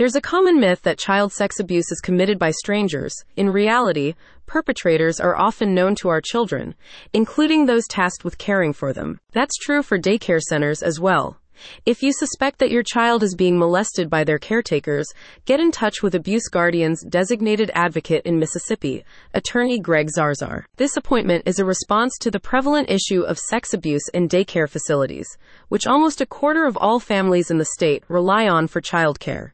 There's a common myth that child sex abuse is committed by strangers. In reality, perpetrators are often known to our children, including those tasked with caring for them. That's true for daycare centers as well. If you suspect that your child is being molested by their caretakers, get in touch with Abuse Guardian's designated advocate in Mississippi, attorney Greg Zarzaur. This appointment is a response to the prevalent issue of sex abuse in daycare facilities, which almost a quarter of all families in the state rely on for childcare.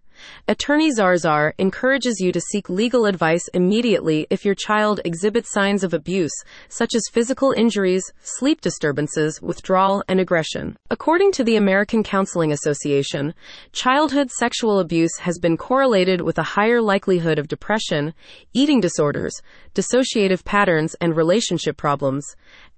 Attorney Zarzaur encourages you to seek legal advice immediately if your child exhibits signs of abuse, such as physical injuries, sleep disturbances, withdrawal, and aggression. According to the American Counseling Association, childhood sexual abuse has been correlated with a higher likelihood of depression, eating disorders, dissociative patterns, and relationship problems.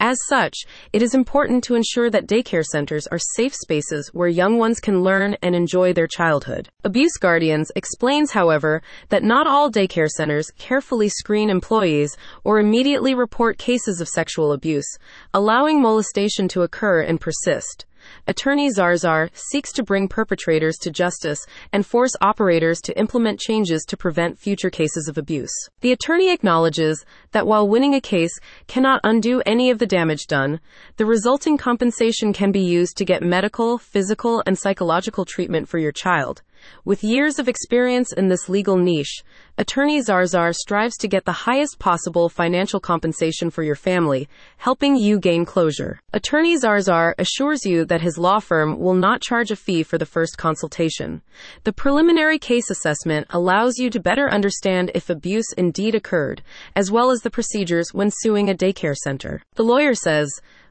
As such, it is important to ensure that daycare centers are safe spaces where young ones can learn and enjoy their childhood. Abuse Guardians explains, however, that not all daycare centers carefully screen employees or immediately report cases of sexual abuse, allowing molestation to occur and persist. Attorney Zarzaur seeks to bring perpetrators to justice and force operators to implement changes to prevent future cases of abuse. The attorney acknowledges that while winning a case cannot undo any of the damage done, the resulting compensation can be used to get medical, physical, and psychological treatment for your child. With years of experience in this legal niche, Attorney Zarzaur strives to get the highest possible financial compensation for your family, helping you gain closure. Attorney Zarzaur assures you that his law firm will not charge a fee for the first consultation. The preliminary case assessment allows you to better understand if abuse indeed occurred, as well as the procedures when suing a daycare center. The lawyer says,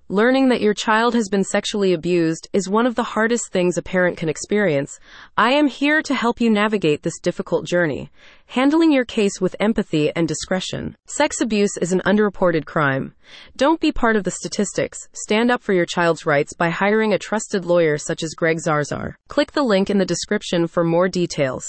Learning that your child has been sexually abused is one of the hardest things a parent can experience. I am here to help you navigate this difficult journey, handling your case with empathy and discretion. Sex abuse is an underreported crime. Don't be part of the statistics. Stand up for your child's rights by hiring a trusted lawyer such as Greg Zarzaur. Click the link in the description for more details.